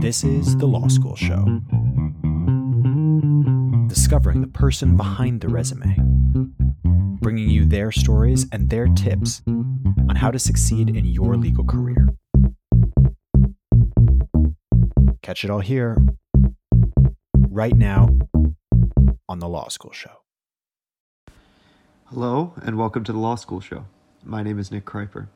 This is The Law School Show. Discovering the person behind the resume, bringing you their stories and their tips on how to succeed in your legal career. Catch it all here, right now, on The Law School Show. Hello, and welcome to the Law School Show. My name is Nick Kruiper.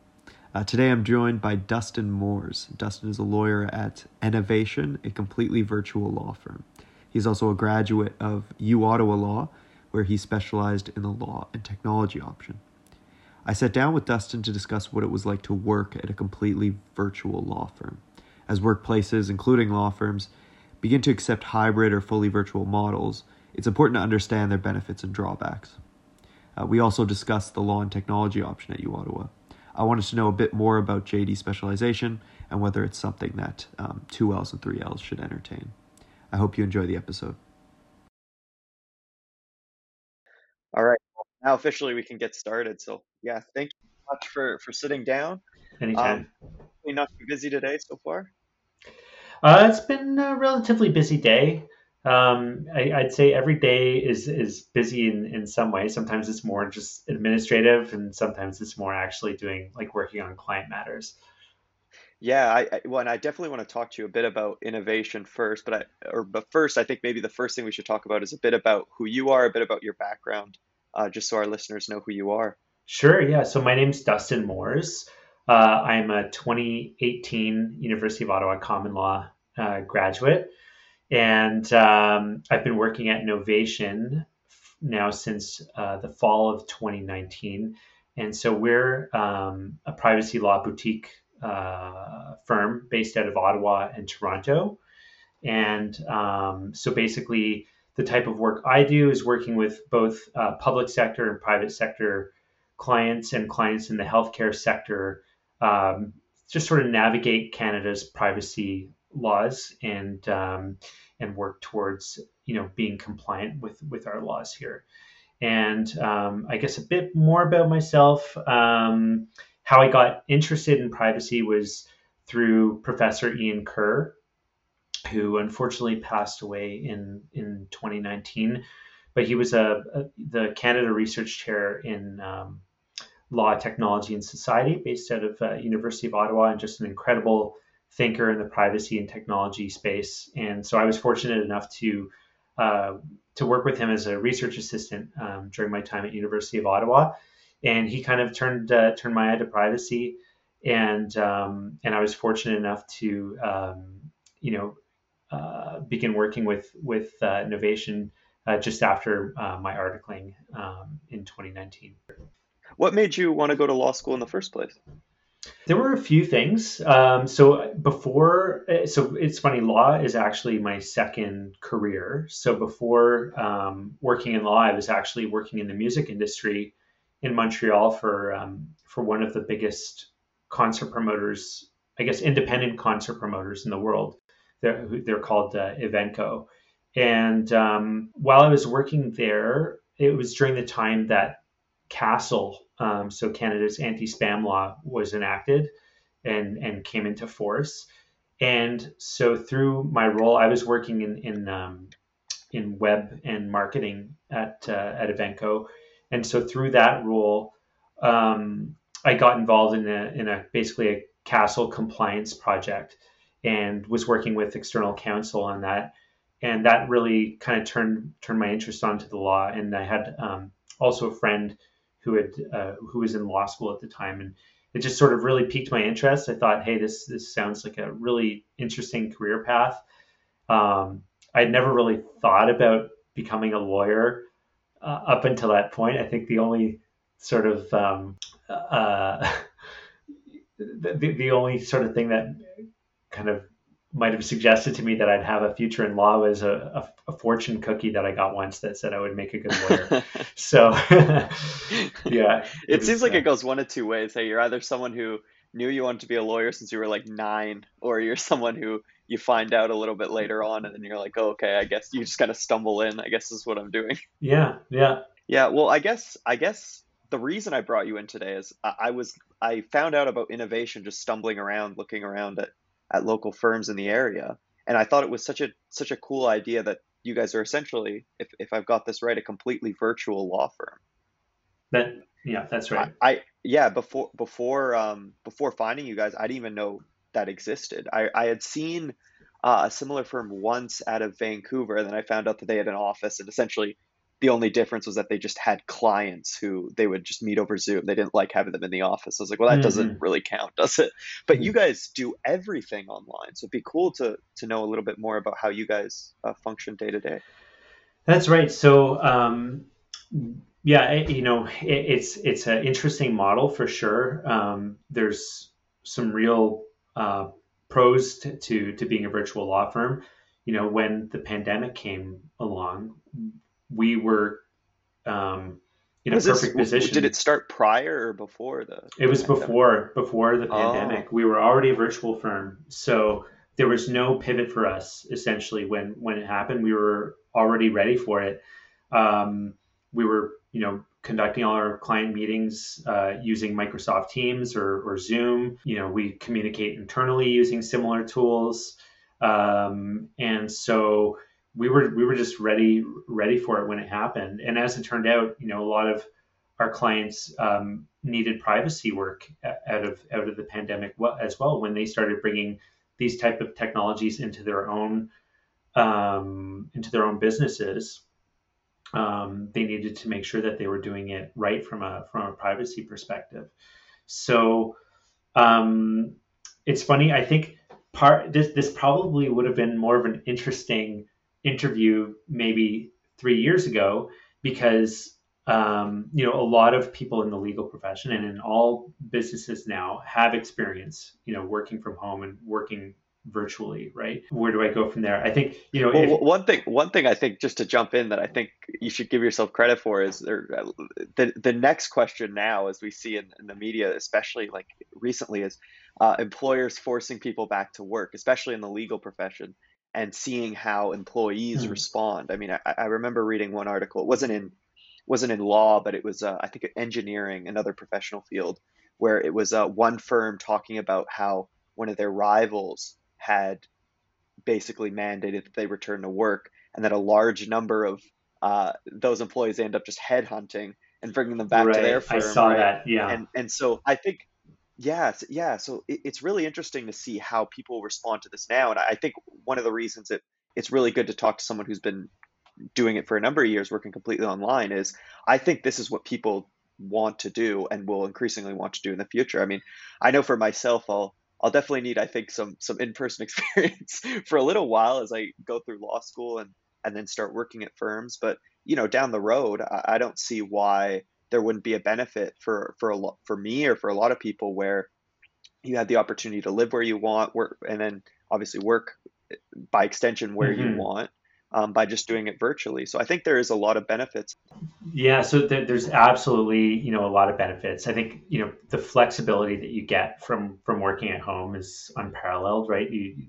Uh, today I'm joined by Dustin Moores. Dustin is a lawyer at Nnovation, a completely virtual law firm. He's also a graduate of uOttawa Law, where he specialized in the law and technology option. I sat down with Dustin to discuss what it was like to work at a completely virtual law firm. As workplaces, including law firms, begin to accept hybrid or fully virtual models, it's important to understand their benefits and drawbacks. Uh, we also discussed the law and technology option at uOttawa. I wanted to know a bit more about JD specialization and whether it's something that um, 2Ls and 3Ls should entertain. I hope you enjoy the episode. All right. Well, now officially we can get started. So yeah, thank you much for for sitting down. Anytime. Um, not too busy today so far. Uh, it's been a relatively busy day. Um, I, would say every day is is busy in, in some way. Sometimes it's more just administrative, and sometimes it's more actually doing like working on client matters. Yeah, I, I well, and I definitely want to talk to you a bit about Nnovation first, but I or but first, I think maybe the first thing we should talk about is a bit about who you are, a bit about your background, uh, just so our listeners know who you are. Sure. Yeah. So my name's Dustin Moores. Uh, I'm a 2018 University of Ottawa Common Law uh, graduate. And um, I've been working at Nnovation now since uh, the fall of 2019. And so we're um, a privacy law boutique uh, firm based out of Ottawa and Toronto. And um, so basically, the type of work I do is working with both uh, public sector and private sector clients and clients in the healthcare sector, um, just sort of navigate Canada's privacy laws and um, and work towards you know being compliant with with our laws here. And um, I guess a bit more about myself. Um, how I got interested in privacy was through Professor Ian Kerr, who unfortunately passed away in in 2019. But he was a, a the Canada Research Chair in um, Law, Technology, and Society, based out of uh, University of Ottawa, and just an incredible thinker in the privacy and technology space. And so I was fortunate enough to uh, to work with him as a research assistant um, during my time at University of Ottawa. And he kind of turned uh, turned my eye to privacy, and um, and I was fortunate enough to um, you know uh, begin working with with uh, Nnovation uh, just after uh, my articling um, in 2019. What made you want to go to law school in the first place? There were a few things. Um, so before, eh, so it's funny. Law is actually my second career. So before um, working in law, I was actually working in the music industry in Montreal for um, for one of the biggest concert promoters, I guess, independent concert promoters in the world. They're they're called uh, Evenko. And um, while I was working there, it was during the time that CASL, um, so Canada's anti-spam law, was enacted and and came into force. And so through my role, I was working in in um, in web and marketing at uh, at Evenko, and so through that role, um, I got involved in a in a basically a CASL compliance project, and was working with external counsel on that, and that really kind of turned turned my interest onto the law. And I had um, also a friend who had uh, who was in law school at the time, and it just sort of really piqued my interest. I thought, hey, this this sounds like a really interesting career path. Um, I'd never really thought about becoming a lawyer uh, up until that point. I think the only sort of um, uh, the, the only sort of thing that kind of might have suggested to me that I'd have a future in law was a, a, a, fortune cookie that I got once that said I would make a good lawyer. so, yeah. It, it seems like uh, it goes one of two ways. Hey, you're either someone who knew you wanted to be a lawyer since you were like nine, or you're someone who you find out a little bit later on and then you're like, oh, okay, I guess you just kind of stumble in. I guess this is what I'm doing. Yeah, yeah. Yeah, well, I guess, I guess the reason I brought you in today is I, I was, I found out about Nnovation just stumbling around, looking around at at local firms in the area. and I thought it was such a such a cool idea that you guys are essentially, if if I've got this right, a completely virtual law firm. That yeah, that's right. I, I yeah before before um before finding you guys, I didn't even know that existed. I I had seen uh, a similar firm once out of Vancouver, and then I found out that they had an office, and essentially the only difference was that they just had clients who they would just meet over Zoom. They didn't like having them in the office. I was like, well, that mm-hmm. doesn't really count, does it? But mm-hmm. you guys do everything online, so it'd be cool to to know a little bit more about how you guys uh, function day to day. That's right. So. Um, yeah, you know, it, it's it's an interesting model for sure. Um, there's some real uh, pros to, to, to being a virtual law firm. You know, when the pandemic came along, we were um, in was a perfect this, position. Did it start prior or before the? It was pandemic? before before the pandemic. Oh. We were already a virtual firm, so there was no pivot for us. Essentially, when when it happened, we were already ready for it. Um, we were, you know, conducting all our client meetings uh, using Microsoft Teams or, or Zoom. You know, we communicate internally using similar tools, um, and so we were we were just ready ready for it when it happened. And as it turned out, you know, a lot of our clients um, needed privacy work out of out of the pandemic as well when they started bringing these type of technologies into their own um, into their own businesses. Um, they needed to make sure that they were doing it right from a from a privacy perspective. So um, it's funny. I think part this this probably would have been more of an interesting interview maybe three years ago because um, you know a lot of people in the legal profession and in all businesses now have experience you know working from home and working virtually right? Where do i go from there? I think you know well, if, one thing one thing i think just to jump in that i think you should give yourself credit for is there, the the next question now as we see in, in the media especially like recently is uh, employers forcing people back to work especially in the legal profession and seeing how employees hmm. respond. I mean, I, I, remember reading one article. It wasn't in wasn't in law, but it was uh, I think engineering, another professional field, where it was uh, one firm talking about how one of their rivals had basically mandated that they return to work, and that a large number of uh, those employees end up just headhunting and bringing them back right. to their firm. I saw right? that, yeah. And and so I think yeah, yeah. So it, it's really interesting to see how people respond to this now, and I think one of the reasons that it's really good to talk to someone who's been doing it for a number of years, working completely online, is I think this is what people want to do and will increasingly want to do in the future. I mean, I know for myself, I'll I'll definitely need, I think, some some in person experience for a little while as I go through law school and and then start working at firms. But you know, down the road, I, I don't see why there wouldn't be a benefit for for a lot for me or for a lot of people where you had the opportunity to live where you want work and then obviously work eh, by extension where mm-hmm. you want um, by just doing it virtually. So i think there is a lot of benefits. Yeah so th- there's absolutely you know a lot of benefits. I think you know the flexibility that you get from from working at home is unparalleled right? You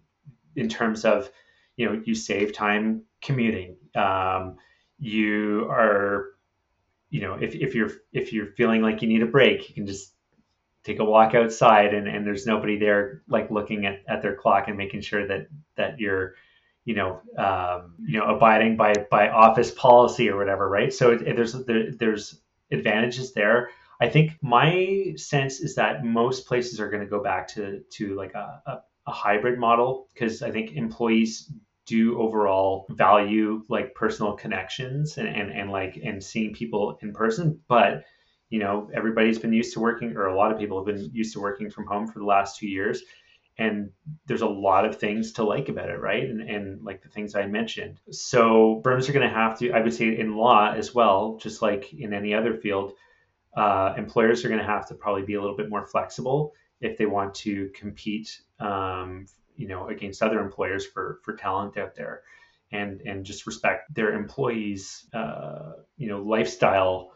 in terms of you know you save time commuting. Um, you are you know, if, if you're if you're feeling like you need a break, you can just take a walk outside and, and there's nobody there like looking at, at their clock and making sure that that you're you know um, you know abiding by by office policy or whatever right? So it, it, there's there, there's advantages there. I think my sense is that most places are going to go back to to like a, a, a hybrid model because i think employees do overall value like personal connections and, and, and like and seeing people in person. But you know everybody's been used to working or a lot of people have been used to working from home for the last two years. And there's a lot of things to like about it right? And, and like the things i mentioned. So firms are going to have to i would say in law as well just like in any other field uh, employers are going to have to probably be a little bit more flexible if they want to compete um, you know against other employers for for talent out there. And and just respect their employees uh, you know lifestyle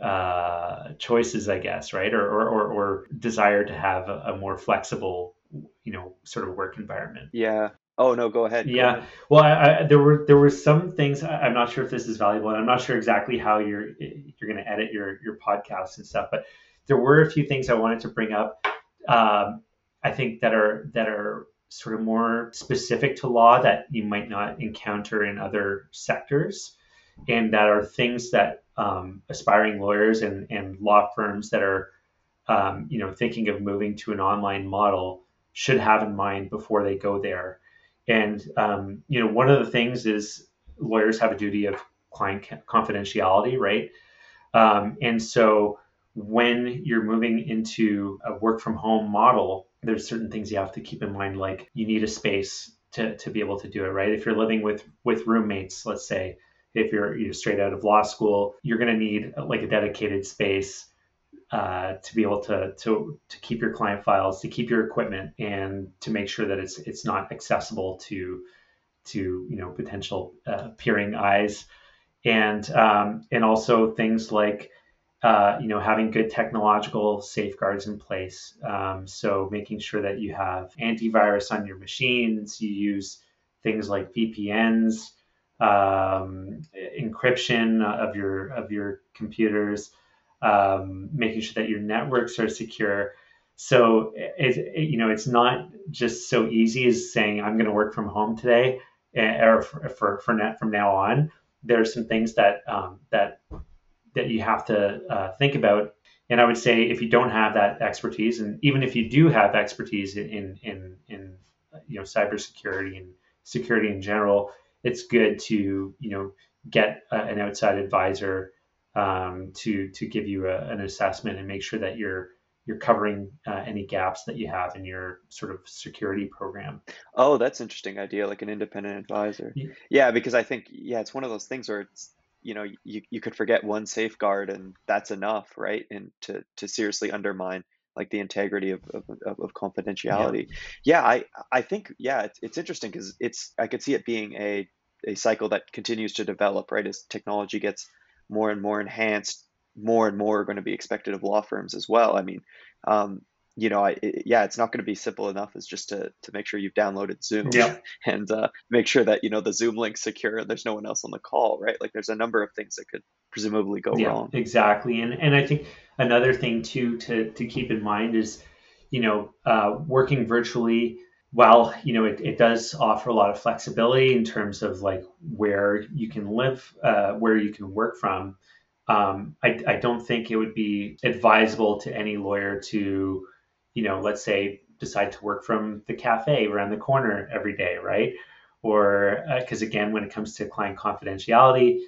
uh, choices i guess right? Or, or or, or desire to have a, a, more flexible you know sort of work environment. Yeah. Oh no go ahead go yeah. ahead. well I, I, there were there were some things I, am not sure if this is valuable and i'm not sure exactly how you're you're going to edit your your podcast and stuff but there were a few things i wanted to bring up um, i think that are that are sort of more specific to law that you might not encounter in other sectors, and that are things that um, aspiring lawyers and, and law firms that are um, you know thinking of moving to an online model should have in mind before they go there. And um, you know, one of the things is lawyers have a duty of client confidentiality, right? Um, and so when you're moving into a work from home model, there's certain things you have to keep in mind, like you need a space to, to be able to do it, right? If you're living with with roommates, let's say, if you're you're straight out of law school, you're going to need like a dedicated space uh, to be able to to to keep your client files, to keep your equipment, and to make sure that it's it's not accessible to to you know potential uh, peering eyes, and um, and also things like uh, you know, having good technological safeguards in place. Um, so making sure that you have antivirus on your machines, you use things like VPNs, um, encryption of your of your computers, um, making sure that your networks are secure. So it, it, you know, it's not just so easy as saying I'm going to work from home today, eh, or for for, for net from now on. There are some things that um, that that you have to uh, think about. And I would say if you don't have that expertise, and even if you do have expertise in in in you know cybersecurity and security in general, it's good to you know get a, an outside advisor um, to to give you a, an assessment and make sure that you're you're covering uh, any gaps that you have in your sort of security program. Oh, that's interesting idea, like an independent advisor. Yeah. yeah, because I think yeah, it's one of those things where it's you know you, you could forget one safeguard and that's enough right and to to seriously undermine like the integrity of, of, of confidentiality yeah. yeah. i i think yeah it's, it's interesting because it's i could see it being a a cycle that continues to develop right as technology gets more and more enhanced more and more are going to be expected of law firms as well i mean um, you know, I, it, yeah, it's not going to be simple enough as just to, to make sure you've downloaded Zoom yeah. and uh, make sure that, you know, the Zoom link's secure and there's no one else on the call, right? Like there's a number of things that could presumably go yeah, wrong. Exactly. And, and I think another thing too, to, to keep in mind is, you know, uh, working virtually, while, you know, it, it does offer a lot of flexibility in terms of like where you can live, uh, where you can work from. Um, I, I don't think it would be advisable to any lawyer to, you know, let's say decide to work from the cafe around the corner every day, right? Or because uh, again, when it comes to client confidentiality,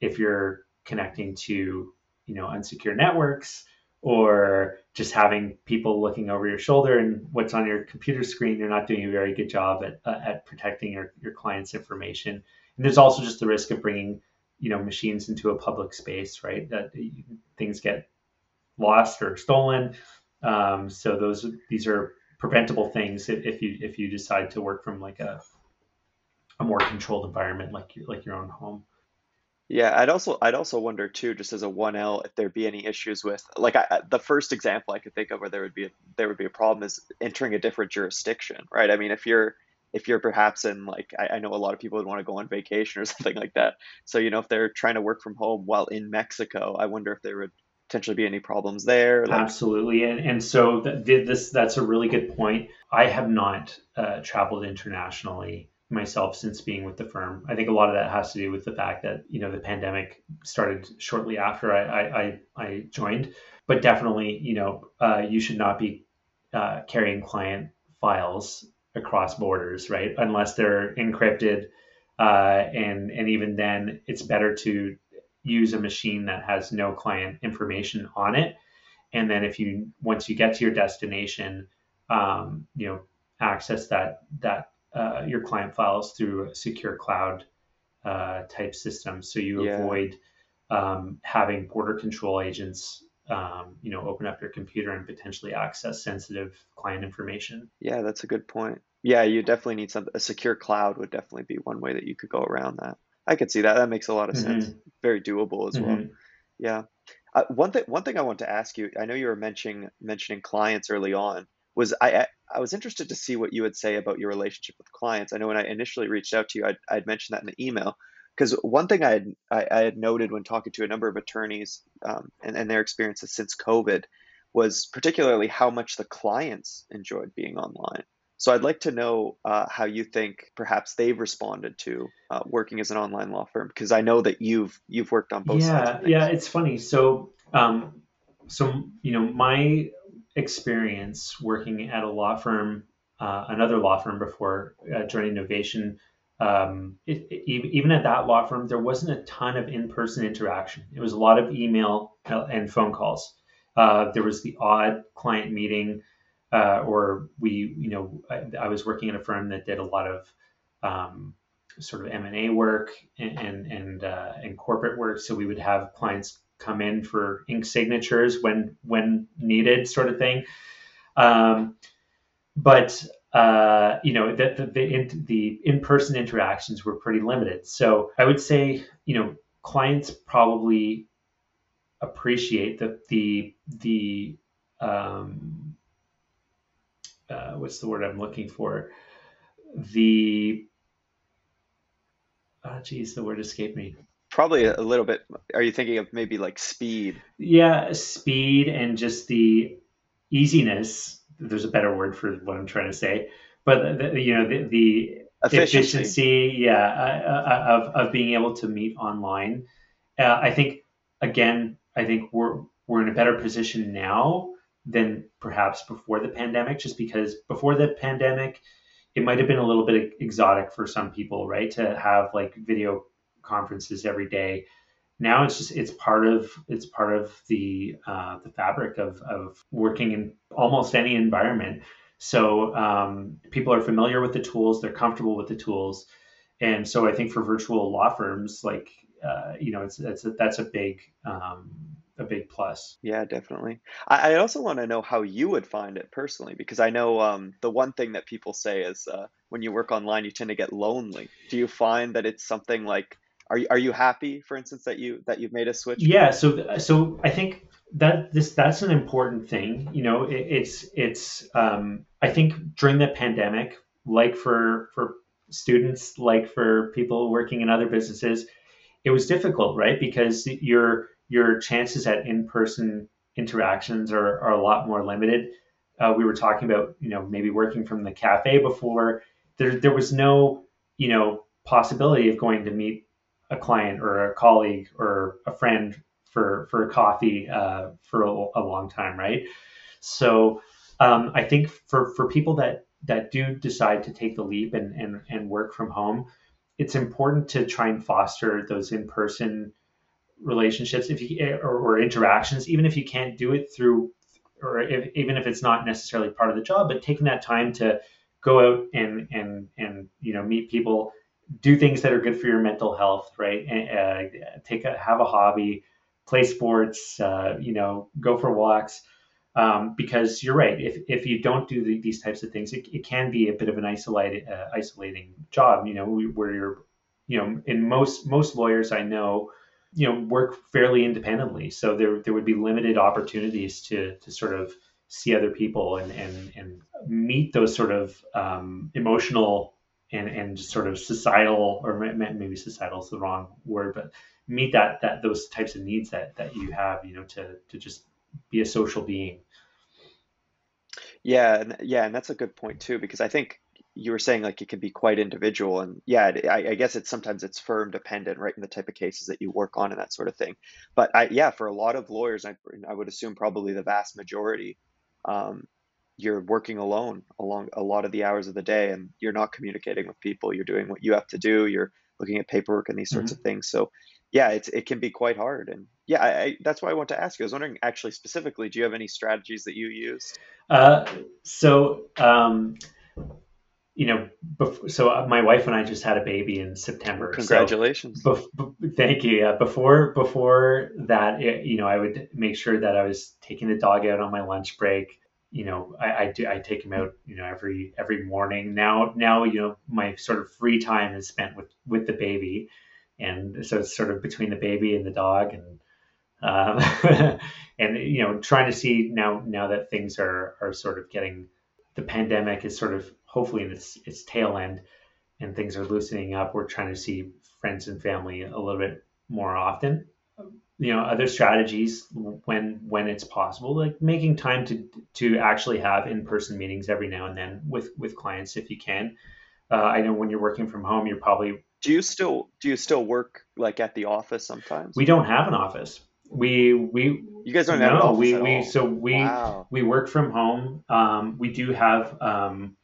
if you're connecting to you know unsecure networks or just having people looking over your shoulder and what's on your computer screen, you're not doing a very good job at, uh, at protecting your, your client's information. And there's also just the risk of bringing, you know, machines into a public space, right? That things get lost or stolen. Um, so those these are preventable things if, if you if you decide to work from like a a more controlled environment like your, like your own home. Yeah, I'd also I'd also wonder too, just as a one L, if there'd be any issues with like I, the first example I could think of where there would be a, there would be a problem is entering a different jurisdiction, right? I mean, if you're if you're perhaps in like I, I know a lot of people would want to go on vacation or something like that. So you know, if they're trying to work from home while in Mexico, I wonder if there would potentially be any problems there? Like... Absolutely, and and so th- this that's a really good point. I have not uh, traveled internationally myself since being with the firm. I think a lot of that has to do with the fact that you know the pandemic started shortly after I I, I joined, but definitely you know uh, you should not be uh, carrying client files across borders, right? Unless they're encrypted, uh, and and even then, it's better to use a machine that has no client information on it. And then if you once you get to your destination, um, you know, access that that uh, your client files through a secure cloud uh, type system, so you yeah. avoid um, having border control agents, um, you know, open up your computer and potentially access sensitive client information. Yeah, that's a good point. Yeah, you definitely need some a secure cloud would definitely be one way that you could go around that. I could see that. That makes a lot of mm-hmm. sense. Very doable as mm-hmm. well. Yeah. Uh, one thing. One thing I want to ask you. I know you were mentioning mentioning clients early on. Was I, I, I was interested to see what you would say about your relationship with clients. I know when I initially reached out to you, I'd, I'd mentioned that in the email because one thing I had I, I, had noted when talking to a number of attorneys um, and, and their experiences since COVID was particularly how much the clients enjoyed being online. So I'd like to know uh, how you think perhaps they've responded to uh, working as an online law firm because I know that you've you've worked on both yeah, sides. Yeah, it's funny. So um, so you know my experience working at a law firm, uh, another law firm before uh, joining Nnovation. Um, it, it, even at that law firm, there wasn't a ton of in-person interaction. It was a lot of email uh, and phone calls. Uh, there was the odd client meeting uh, or we, you know, I, I, was working at a firm that did a lot of um, sort of M and A work and and and, uh, and, corporate work. So we would have clients come in for ink signatures when when needed, sort of thing. Um, but uh, you know, the the the in, the in-person interactions were pretty limited. So I would say, you know, clients probably appreciate the the the um, uh, what's the word I'm looking for? The oh geez, the word escaped me. Probably a little bit. Are you thinking of maybe like speed? Yeah, speed and just the easiness. There's a better word for what I'm trying to say, but the, you know the, the efficiency. efficiency, yeah, uh, uh, of of being able to meet online. Uh, I think again, I think we're we're in a better position now than perhaps before the pandemic, just because before the pandemic, it might have been a little bit exotic for some people, right? To have like video conferences every day. Now it's just it's part of it's part of the uh, the fabric of of working in almost any environment. So um, people are familiar with the tools, they're comfortable with the tools, and so I think for virtual law firms, like uh, you know, it's it's a, that's a big um, a big plus. Yeah, definitely. I, I also want to know how you would find it personally, because I know um, the one thing that people say is uh, when you work online, you tend to get lonely. Do you find that it's something like are you, are you happy, for instance, that you that you've made a switch? Yeah. So so I think that this that's an important thing. You know, it, it's it's um, I think during the pandemic, like for for students, like for people working in other businesses, it was difficult, right? Because you're your chances at in-person interactions are, are a lot more limited. Uh, we were talking about, you know, maybe working from the cafe before. There, there was no, you know, possibility of going to meet a client or a colleague or a friend for for a coffee uh, for a, a, long time, right? So um, I think for for people that that do decide to take the leap and and, and work from home, it's important to try and foster those in person relationships if you or, or, interactions even if you can't do it through or if, even if it's not necessarily part of the job but taking that time to go out and and and you know meet people do things that are good for your mental health right? And, uh, take a have a hobby play sports uh, you know go for walks. Um, because you're right if, if you don't do the, these types of things it, it can be a bit of an isolated uh, isolating job you know where you're you know in most most lawyers i know you know work fairly independently. So there there would be limited opportunities to to sort of see other people and and and meet those sort of um, emotional and and sort of societal or maybe societal is the wrong word but meet that that those types of needs that that you have you know to to just be a social being. Yeah yeah and that's a good point too because i think you were saying like it can be quite individual and yeah I, I, guess it's sometimes it's firm dependent right in the type of cases that you work on and that sort of thing. But I, yeah for a lot of lawyers I, I would assume probably the vast majority um, you're working alone along a lot of the hours of the day and you're not communicating with people. You're doing what you have to do. You're looking at paperwork and these sorts mm-hmm. of things. So yeah it's, it can be quite hard. And yeah I, that's why i want to ask you. I was wondering actually specifically do you have any strategies that you use? Uh, so um, you know, bef- so uh, my wife and I just had a baby in September. Congratulations! So bef- thank you. Yeah, before before that, it, you know, I would make sure that I was taking the dog out on my lunch break. You know, I, I do I take him out, you know, every every morning. Now now you know my sort of free time is spent with with the baby, and so it's sort of between the baby and the dog and. Um, and you know, trying to see now now that things are are sort of getting the pandemic is sort of hopefully in its its tail end and things are loosening up, we're trying to see friends and family a little bit more often. you know other strategies when when it's possible like making time to to actually have in-person meetings every now and then with with clients if you can uh, i know when you're working from home you're probably do you still do you still work like at the office sometimes we don't have an office we we you guys don't have no we we all. so we wow. we work from home um, we do have um,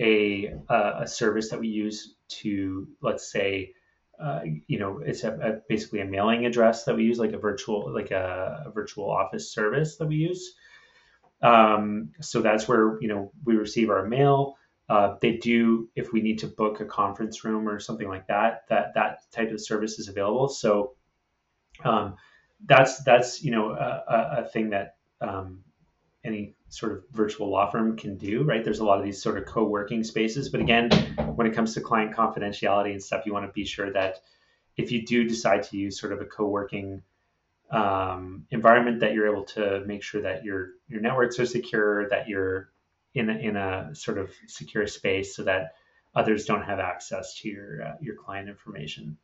a a service that we use to let's say uh, you know, it's a, a, basically a mailing address that we use, like a virtual, like a, a virtual office service that we use. Um, so that's where you know we receive our mail. Uh, they do if we need to book a conference room or something like that. That that type of service is available. So um, that's that's you know a, a thing that um, any sort of virtual law firm can do, right? There's a lot of these sort of co-working spaces, but again, when it comes to client confidentiality and stuff, you want to be sure that if you do decide to use sort of a co-working um, environment, that you're able to make sure that your your networks are secure, that you're in a, in a sort of secure space, so that others don't have access to your uh, your client information.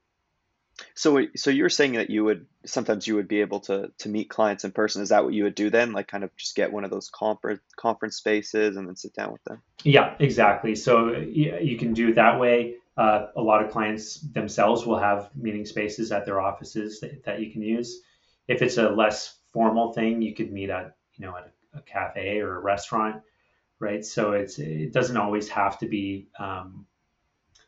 So, so you're saying that you would sometimes you would be able to to meet clients in person. Is that what you would do then? Like, kind of just get one of those conference conference spaces and then sit down with them. Yeah, exactly. So you can do it that way. Uh, a lot of clients themselves will have meeting spaces at their offices that, that, you can use. If it's a less formal thing, you could meet at you know at a, a cafe or a restaurant, right? So it's it doesn't always have to be um,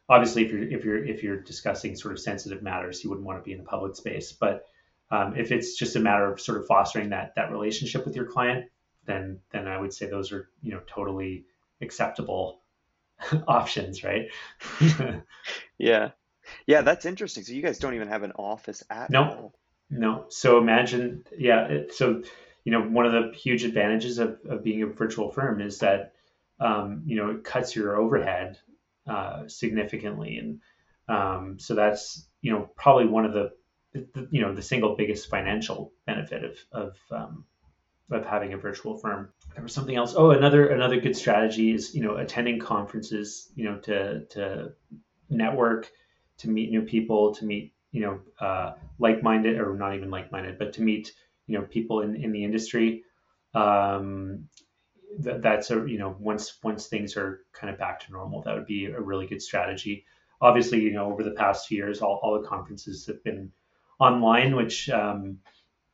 obviously if you're if you're if you're discussing sort of sensitive matters you wouldn't want to be in a public space. But um, if it's just a matter of sort of fostering that that relationship with your client then then i would say those are you know totally acceptable options right? Yeah. Yeah that's interesting. So you guys don't even have an office at no. all. no. So imagine yeah it, so you know one of the huge advantages of, of being a virtual firm is that um, you know it cuts your overhead uh, significantly, and um, so that's you know probably one of the, the, you know the single biggest financial benefit of of um, of having a virtual firm. There was something else. Oh, another another good strategy is you know attending conferences. You know to to network, to meet new people, to meet you know uh, like-minded or not even like-minded, but to meet you know people in in the industry. Um, that, that's a you know once once things are kind of back to normal, that would be a really good strategy. Obviously, you know over the past few years, all, all the conferences have been online, which um,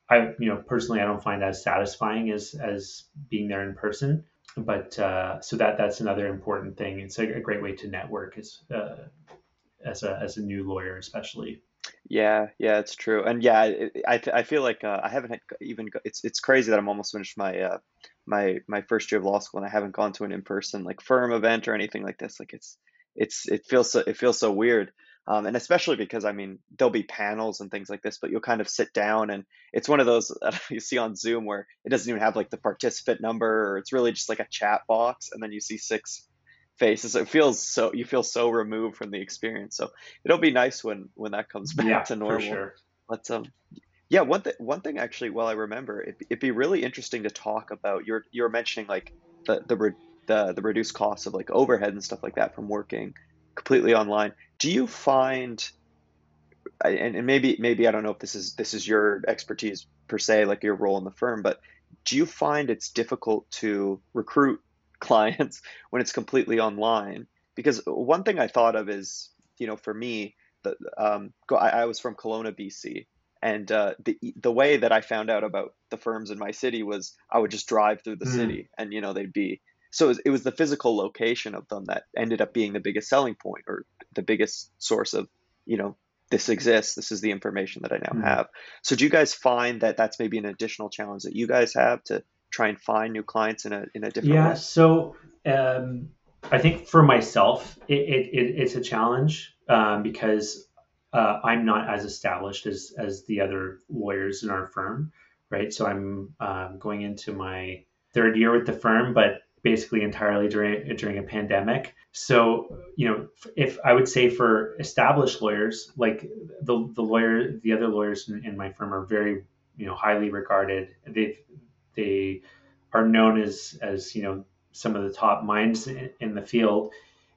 I you know personally I don't find as satisfying as as being there in person. But uh, so that that's another important thing. It's a, a great way to network as uh, as a as a new lawyer, especially. Yeah, yeah, it's true, and yeah, it, I I feel like uh, I haven't had even it's it's crazy that I'm almost finished my uh, my my first year of law school and I haven't gone to an in person like firm event or anything like this. Like it's it's it feels so it feels so weird. Um, and especially because I mean there'll be panels and things like this, but you'll kind of sit down and it's one of those you see on Zoom where it doesn't even have like the participant number or it's really just like a chat box and then you see six faces. It feels so you feel so removed from the experience. So it'll be nice when when that comes back yeah, to normal. Sure. But um, yeah, one thing one thing actually, well, I remember it, it'd be really interesting to talk about. You're you're mentioning like the the re, the the reduced costs of like overhead and stuff like that from working completely online. Do you find and, and maybe maybe I don't know if this is this is your expertise per se, like your role in the firm, but do you find it's difficult to recruit clients when it's completely online. Because one thing I thought of is, you know, for me, the, um, I, I was from Kelowna, BC, and uh, the the way that I found out about the firms in my city was I would just drive through the mm. city, and you know they'd be so it was, it was, the physical location of them that ended up being the biggest selling point or the biggest source of you know this exists this is the information that i now mm. have so do you guys find that that's maybe an additional challenge that you guys have to try and find new clients in a in a different yeah, way? so um, I think for myself, it, it, it it's a challenge um, because uh, I'm not as established as as the other lawyers in our firm, right? So I'm um, going into my third year with the firm, but basically entirely during during a pandemic. So you know, if I would say for established lawyers, like the the lawyer, the other lawyers in, in my firm are very you know highly regarded. They've they are known as as you know some of the top minds in, in the field,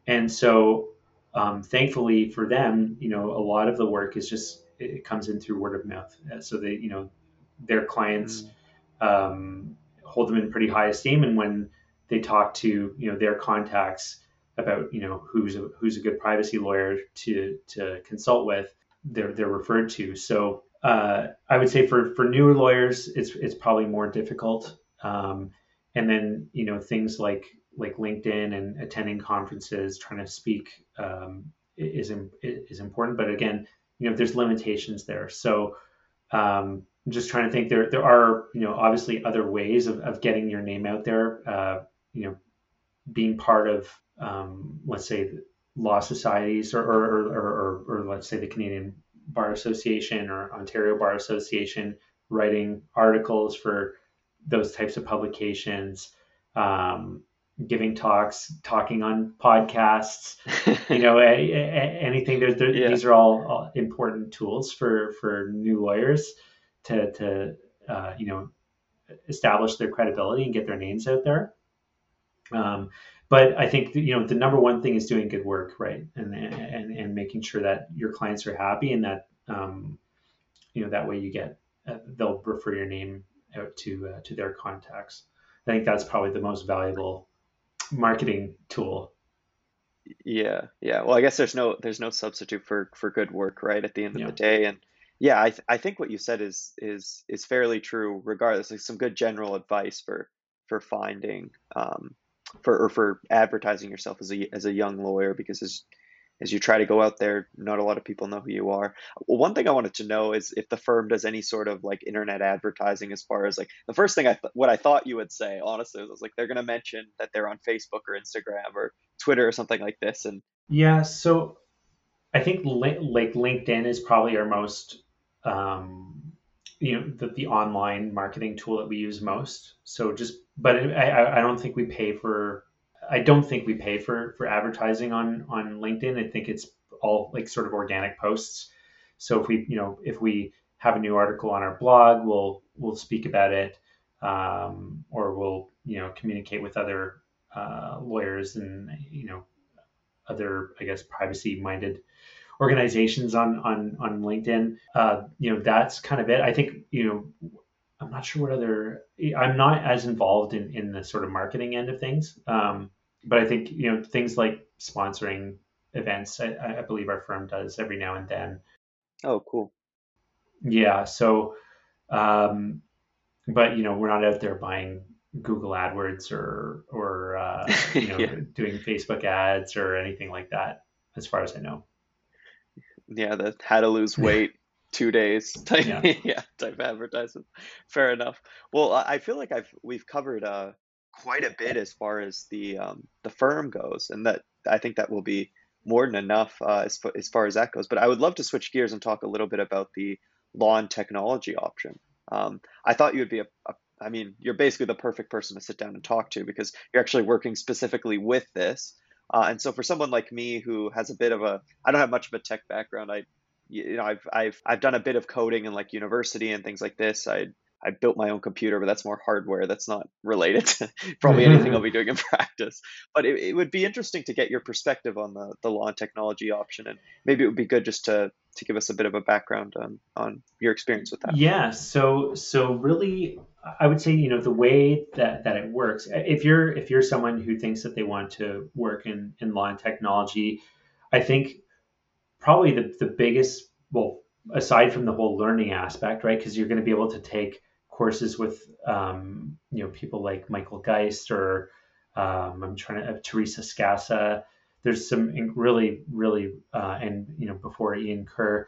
and so um, thankfully for them, you know, a lot of the work is just it comes in through word of mouth. Uh, so they, you know, their clients mm. um, hold them in pretty high esteem, and when they talk to you know their contacts about you know who's a, who's a good privacy lawyer to to consult with, they're they're referred to. So uh, I would say for for newer lawyers, it's it's probably more difficult. Um, and then you know things like like LinkedIn and attending conferences, trying to speak um, is is important. But again, you know, there's limitations there. So um, I'm just trying to think. There there are you know obviously other ways of, of getting your name out there. Uh, you know, being part of um, let's say law societies or or, or or, or let's say the Canadian Bar Association or Ontario Bar Association, writing articles for those types of publications. Um, giving talks, talking on podcasts, you know, a, a, anything. There's, there, yeah. These are all, all, important tools for for new lawyers to to uh, you know establish their credibility and get their names out there. Um, but I think you know the number one thing is doing good work, right, and and and making sure that your clients are happy and that um, you know that way you get uh, they'll refer your name out to uh, to their contacts. I think that's probably the most valuable marketing tool. Yeah, yeah. Well, I guess there's no there's no substitute for for good work, right? At the end of yeah. the day, and yeah, I th- I think what you said is is is fairly true. Regardless, like some good general advice for for finding um for or for advertising yourself as a as a young lawyer because as as you try to go out there, not a lot of people know who you are. One thing I wanted to know is if the firm does any sort of like internet advertising as far as like the first thing I th- what I thought you would say honestly was like they're going to mention that they're on Facebook or Instagram or Twitter or something like this and yeah, so I think li- like LinkedIn is probably our most um you know the, the online marketing tool that we use most. So just but I I don't think we pay for I don't think we pay for for advertising on on LinkedIn. I think it's all like sort of organic posts. So if we you know if we have a new article on our blog, we'll we'll speak about it, um, or we'll you know communicate with other uh, lawyers and you know other I guess privacy minded organizations on on on LinkedIn. Uh, you know that's kind of it. I think you know I'm not sure what other. I'm not as involved in in the sort of marketing end of things, um, but I think you know things like sponsoring events. I, I believe our firm does every now and then. Oh, cool. Yeah. So, um, but you know, we're not out there buying Google AdWords or or uh, you know yeah. doing Facebook ads or anything like that, as far as I know. Yeah, the how to lose weight two days type yeah. yeah type advertisement fair enough well i feel like i've we've covered uh quite a bit as far as the um the firm goes and that i think that will be more than enough uh, as, as far as that goes but i would love to switch gears and talk a little bit about the law and technology option um, i thought you would be a, a I mean, you're basically the perfect person to sit down and talk to because you're actually working specifically with this. Uh, and so, for someone like me who has a bit of a, I don't have much of a tech background. I you know, I've I've I've done a bit of coding in like university and things like this. I I built my own computer, but that's more hardware. That's not related to probably mm-hmm. anything I'll be doing in practice. But it, it would be interesting to get your perspective on the, the law and technology option, and maybe it would be good just to to give us a bit of a background on on your experience with that. Yeah. So so really, I would say you know the way that that it works. If you're if you're someone who thinks that they want to work in in law and technology, I think probably the, the biggest, well, aside from the whole learning aspect, right? Because you're going to be able to take courses with, um, you know, people like Michael Geist or um, I'm trying to, uh, Teresa Scassa. There's some really, really, uh, and, you know, before Ian Kerr,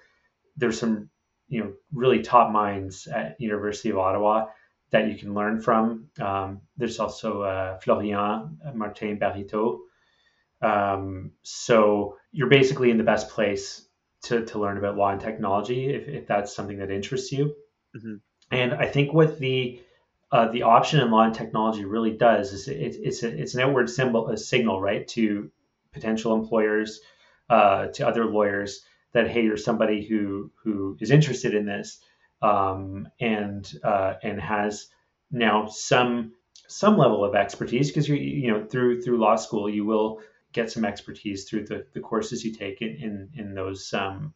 there's some, you know, really top minds at University of Ottawa that you can learn from. Um, there's also uh, Florian Martin-Bariteau, um, so you're basically in the best place to, to learn about law and technology if, if that's something that interests you. Mm-hmm. And I think what the uh, the option in law and technology really does is it, it's a, it's an outward symbol a signal right to potential employers uh, to other lawyers that hey you're somebody who who is interested in this um, and uh, and has now some some level of expertise. Because you you know through through law school you will get some expertise through the, the courses you take in in, in those um,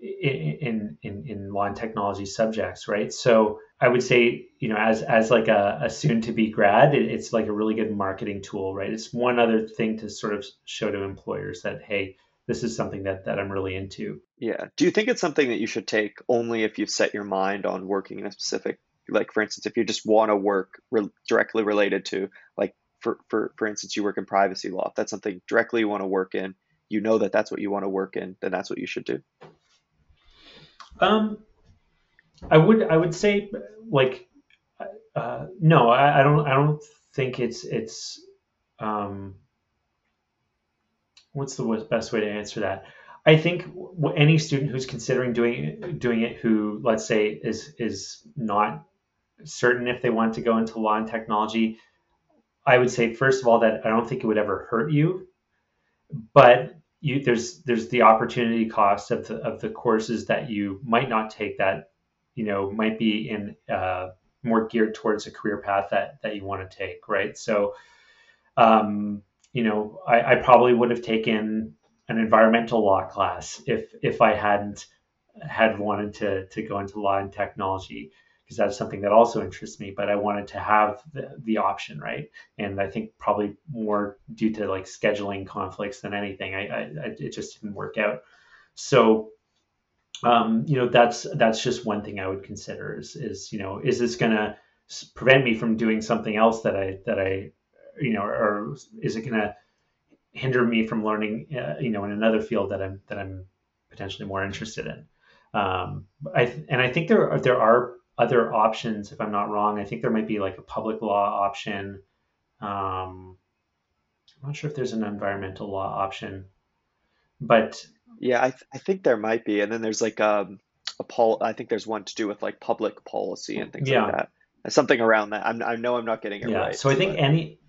in, in in law and technology subjects, right? So I would say, you know, as as like a, a soon to be grad, it, it's like a really good marketing tool, right? It's one other thing to sort of show to employers that hey, this is something that that I'm really into. Yeah. Do you think it's something that you should take only if you've set your mind on working in a specific, like for instance, if you just want to work re- directly related to, like for for for instance, you work in privacy law. If that's something directly you want to work in, you know that that's what you want to work in, then that's what you should do. Um, I would I would say like uh, no, I, I don't I don't think it's it's um, what's the best way to answer that? I think any student who's considering doing doing it, who let's say is is not certain if they want to go into law and technology, I would say first of all that I don't think it would ever hurt you, but you, there's there's the opportunity cost of the of the courses that you might not take that you know might be in uh, more geared towards a career path that that you want to take right? So um, you know I, I probably would have taken an environmental law class if if I hadn't had wanted to to go into law and technology because that's something that also interests me. But I wanted to have the, the option, right? And I think probably more due to like scheduling conflicts than anything, I, I, I it just didn't work out. So, um, you know, that's that's just one thing I would consider is is you know, is this gonna prevent me from doing something else that I that I, you know, or is it gonna hinder me from learning, uh, you know, in another field that I'm that I'm potentially more interested in. Um, I and I think there are, there are other options, if I'm not wrong. I think there might be like a public law option. Um, I'm not sure if there's an environmental law option, but yeah, I, th- I think there might be. And then there's like um, a pol. I think there's one to do with like public policy and things yeah. like that. Something around that. I'm, I know I'm not getting it yeah. right. So I think but... any,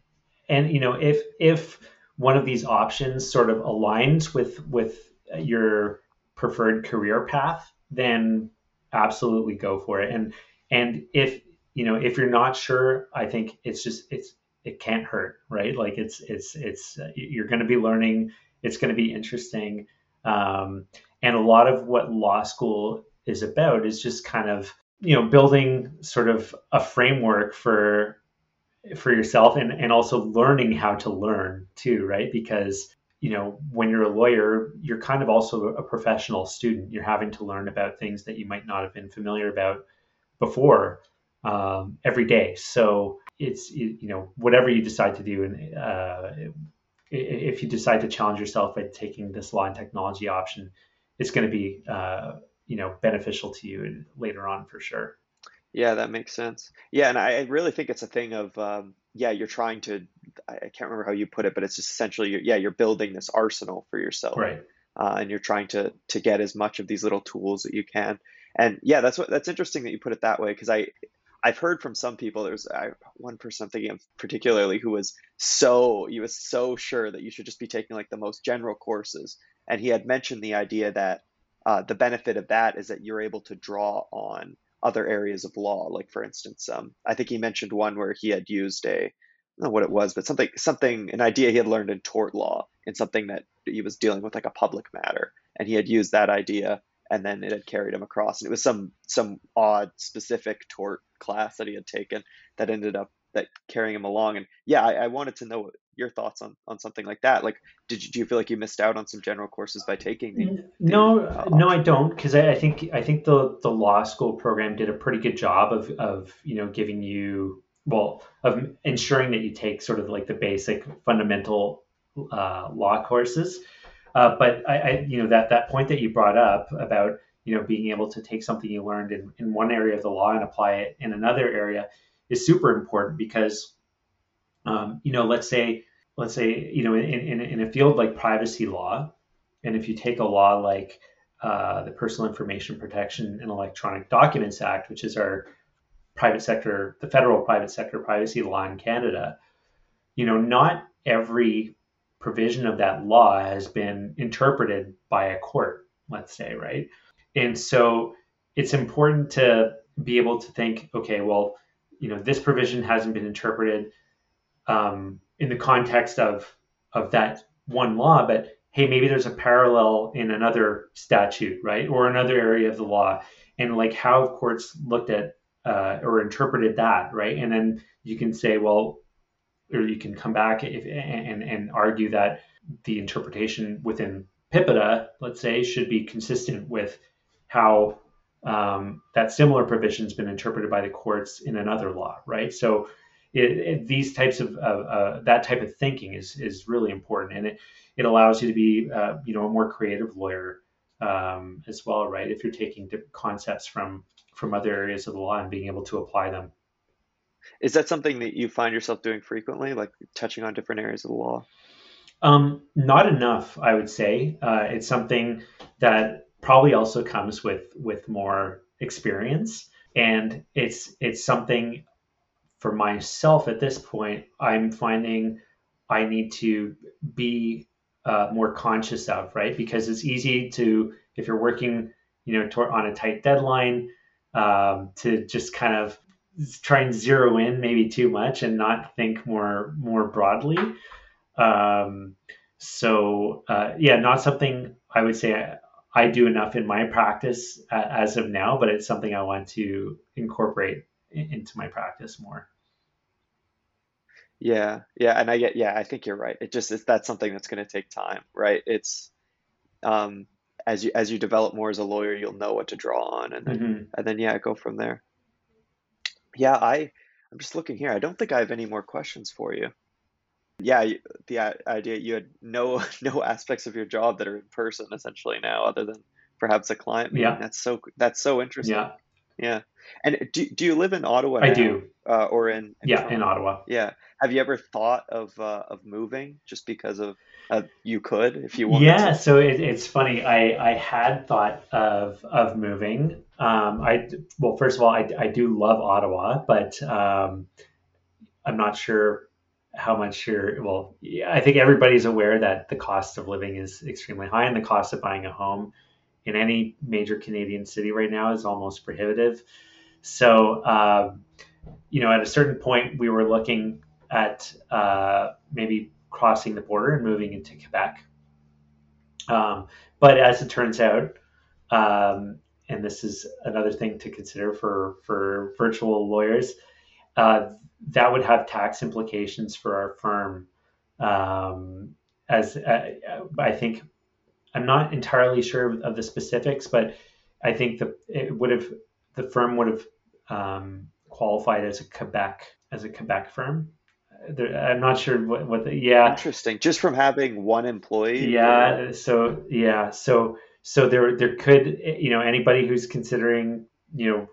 and you know, if if one of these options sort of aligns with with your preferred career path, then absolutely go for it. And and if you know if you're not sure, I think it's just it's it can't hurt, right? Like it's it's it's uh, you're going to be learning. It's going to be interesting. Um, and a lot of what law school is about is just kind of you know building sort of a framework for for yourself and and also learning how to learn too right because you know, when you're a lawyer, you're kind of also a professional student. You're having to learn about things that you might not have been familiar about before um, every day. So it's you know whatever you decide to do, and uh, if you decide to challenge yourself by taking this law and technology option, it's going to be uh, you know beneficial to you later on for sure. Yeah, that makes sense. Yeah, and I really think it's a thing of um, yeah, you're trying to. I can't remember how you put it, but it's just essentially you're, yeah, you're building this arsenal for yourself, right? Uh, and you're trying to to get as much of these little tools that you can. And yeah, that's what that's interesting that you put it that way because I I've heard from some people. There's I, one person I'm thinking of particularly who was so he was so sure that you should just be taking like the most general courses, and he had mentioned the idea that uh, the benefit of that is that you're able to draw on other areas of law. Like for instance, um, I think he mentioned one where he had used a know what it was, but something something an idea he had learned in tort law in something that he was dealing with like a public matter, and he had used that idea, and then it had carried him across, and it was some some odd specific tort class that he had taken that ended up that carrying him along. And yeah, I, I wanted to know your thoughts on on something like that. Like, did you, do you feel like you missed out on some general courses by taking? The, the, no, uh, no, I don't, because I, I, think I think the the law school program did a pretty good job of of you know giving you well of ensuring that you take sort of like the basic fundamental uh, law courses. Uh, but I, I, you know, that that point that you brought up about you know being able to take something you learned in, in one area of the law and apply it in another area is super important because um, you know, let's say let's say you know in, in, in a field like privacy law, and if you take a law like uh, the Personal Information Protection and Electronic Documents Act, which is our private sector, the federal private sector privacy law in Canada, you know, not every provision of that law has been interpreted by a court, let's say, right? And so it's important to be able to think, okay, well, you know, this provision hasn't been interpreted um, in the context of of that one law, but hey, maybe there's a parallel in another statute, right, or another area of the law, and like how courts looked at uh, or interpreted that, right, and then you can say, well, or you can come back if, and and argue that the interpretation within PIPEDA, let's say, should be consistent with how um, that similar provision has been interpreted by the courts in another law, right? So it, it, these types of uh, that type of thinking is is really important, and it it allows you to be uh, you know a more creative lawyer um, as well, right? If you're taking concepts from from other areas of the law and being able to apply them. Is that something that you find yourself doing frequently, like touching on different areas of the law? Um, not enough, I would say. Uh, it's something that probably also comes with with more experience, and it's it's something for myself at this point. I'm finding I need to be uh, more conscious of, right? Because it's easy to if you're working, you know, on a tight deadline, um, to just kind of try and zero in maybe too much and not think more more broadly. Um, so uh, yeah, not something I would say I, I, do enough in my practice as of now, but it's something I want to incorporate in, into my practice more. Yeah, yeah, and I get yeah, I think you're right. It just that's something that's going to take time, right? It's um as you as you develop more as a lawyer, you'll know what to draw on, and then mm-hmm. and then yeah, go from there. Yeah, I I'm just looking here. I don't think I have any more questions for you yeah, the idea you had no no aspects of your job that are in person essentially now, other than perhaps a client meeting. Yeah. That's so that's so interesting. Yeah. Yeah. And do, do you live in Ottawa? I do. Uh, or in, in yeah, Toronto? in Ottawa. Yeah. Have you ever thought of uh, of moving just because of uh, you could if you wanted? Yeah. To? So it, it's funny. I I had thought of of moving. Um, I well, first of all, I I do love Ottawa, but um, I'm not sure how much you're well i think everybody's aware that the cost of living is extremely high and the cost of buying a home in any major canadian city right now is almost prohibitive so um, you know at a certain point we were looking at uh, maybe crossing the border and moving into quebec um, but as it turns out um, and this is another thing to consider for for virtual lawyers uh, that would have tax implications for our firm. Um, as uh, I think, I'm not entirely sure of the specifics, but I think the it would have the firm would have um, qualified as a Quebec as a Quebec firm. I'm not sure what, what the yeah. Interesting. Just from having one employee. Yeah. Or... So yeah. So so there there could you know anybody who's considering you know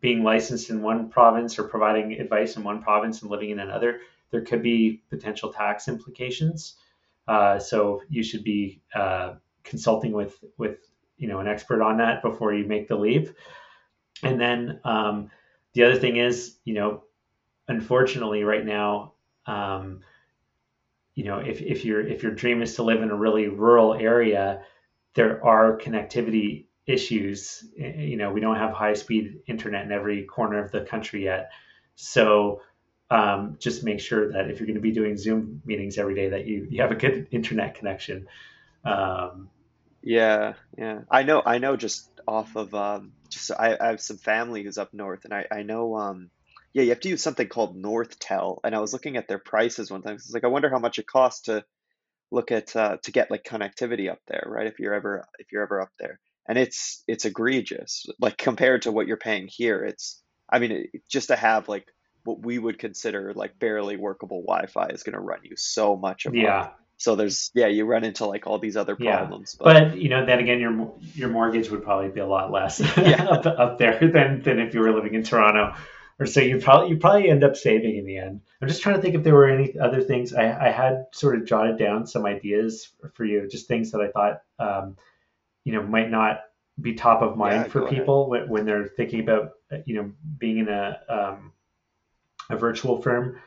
being licensed in one province or providing advice in one province and living in another, there could be potential tax implications. Uh, so you should be uh, consulting with with you know an expert on that before you make the leap. And then um, the other thing is, you know, unfortunately, right now, um, you know, if if your if your dream is to live in a really rural area, there are connectivity issues. You know, we don't have high speed internet in every corner of the country yet. So um, just make sure that if you're going to be doing Zoom meetings every day, that you, you have a good internet connection. Um, yeah, yeah. I know. I know. Just off of um, just I, I have some family who's up north, and I I know um, yeah, you have to use something called Northtel, and I was looking at their prices one time. It's like I wonder how much it costs to look at uh, to get like connectivity up there, right? If you're ever if you're ever up there, and it's it's egregious like compared to what you're paying here it's i mean it, just to have like what we would consider like barely workable wi-fi is going to run you so much a yeah so there's yeah you run into like all these other problems yeah. but, but you know then again your your mortgage would probably be a lot less yeah. up, up there than than if you were living in toronto or so you probably you probably end up saving in the end. I'm just trying to think if there were any other things I, I had sort of jotted down some ideas for you, just things that I thought um, you know might not be top of mind yeah, for people when, when, they're thinking about you know being in a um, a virtual firm.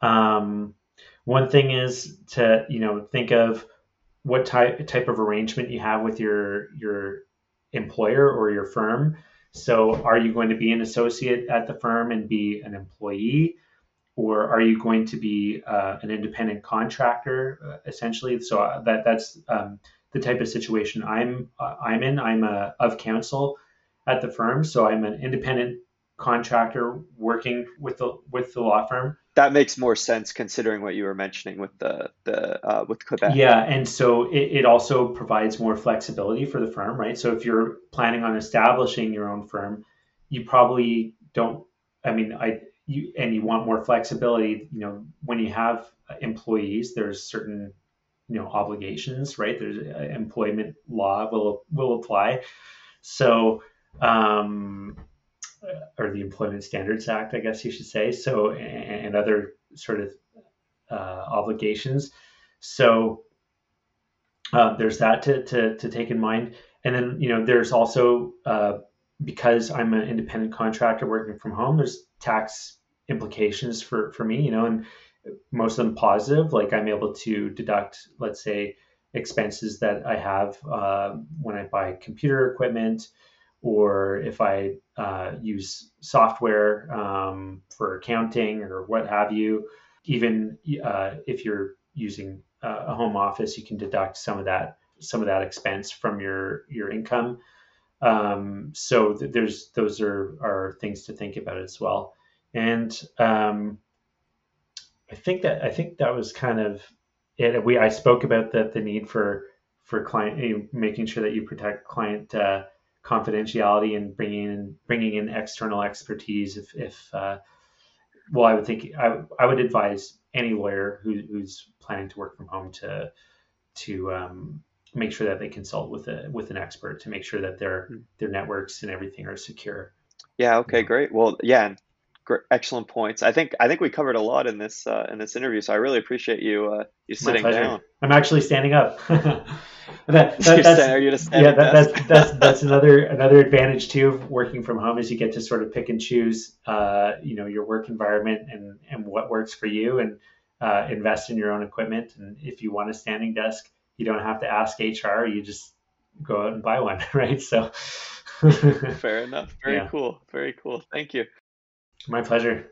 Um, one thing is to you know think of what type type of arrangement you have with your your employer or your firm. So, are you going to be an associate at the firm and be an employee, or are you going to be uh, an independent contractor uh, essentially? So uh, that that's um, the type of situation I'm uh, I'm in. I'm a of counsel at the firm, so I'm an independent contractor working with the with the law firm. That makes more sense considering what you were mentioning with the the uh, with Quebec. Yeah, and so it, it also provides more flexibility for the firm, right? So if you're planning on establishing your own firm, you probably don't. I mean, I you and you want more flexibility. You know, when you have employees, there's certain you know obligations, right? There's uh, employment law will will apply. So um, or the Employment Standards Act, I guess you should say. So, and, and other sort of uh, obligations. So, uh, there's that to, to, to take in mind. And then, you know, there's also, uh, because I'm an independent contractor working from home, there's tax implications for, for me, you know, and most of them positive. Like I'm able to deduct, let's say, expenses that I have uh, when I buy computer equipment, or if I uh, use software um, for accounting or what have you. Even uh, if you're using uh, a home office, you can deduct some of that some of that expense from your your income. Um, so th- there's those are are things to think about as well. And um, I think that I think that was kind of it. We I spoke about the the need for for client making sure that you protect client uh, confidentiality and bringing in bringing in external expertise if if uh, well I would think I, I would advise any lawyer who, who's planning to work from home to to um, make sure that they consult with a with an expert to make sure that their hmm. their networks and everything are secure. Yeah. Okay. Great. Well, yeah. Great, excellent points. I think I think we covered a lot in this uh, in this interview, so I really appreciate you uh, you sitting down. I'm actually standing up. that, that, that's, yeah, that, that's that's that's another another advantage too of working from home is you get to sort of pick and choose, uh, you know, your work environment and and what works for you, and uh, invest in your own equipment. And if you want a standing desk, you don't have to ask HR. You just go out and buy one, right? So. Fair enough. Very yeah. cool. Very cool. Thank you. My pleasure.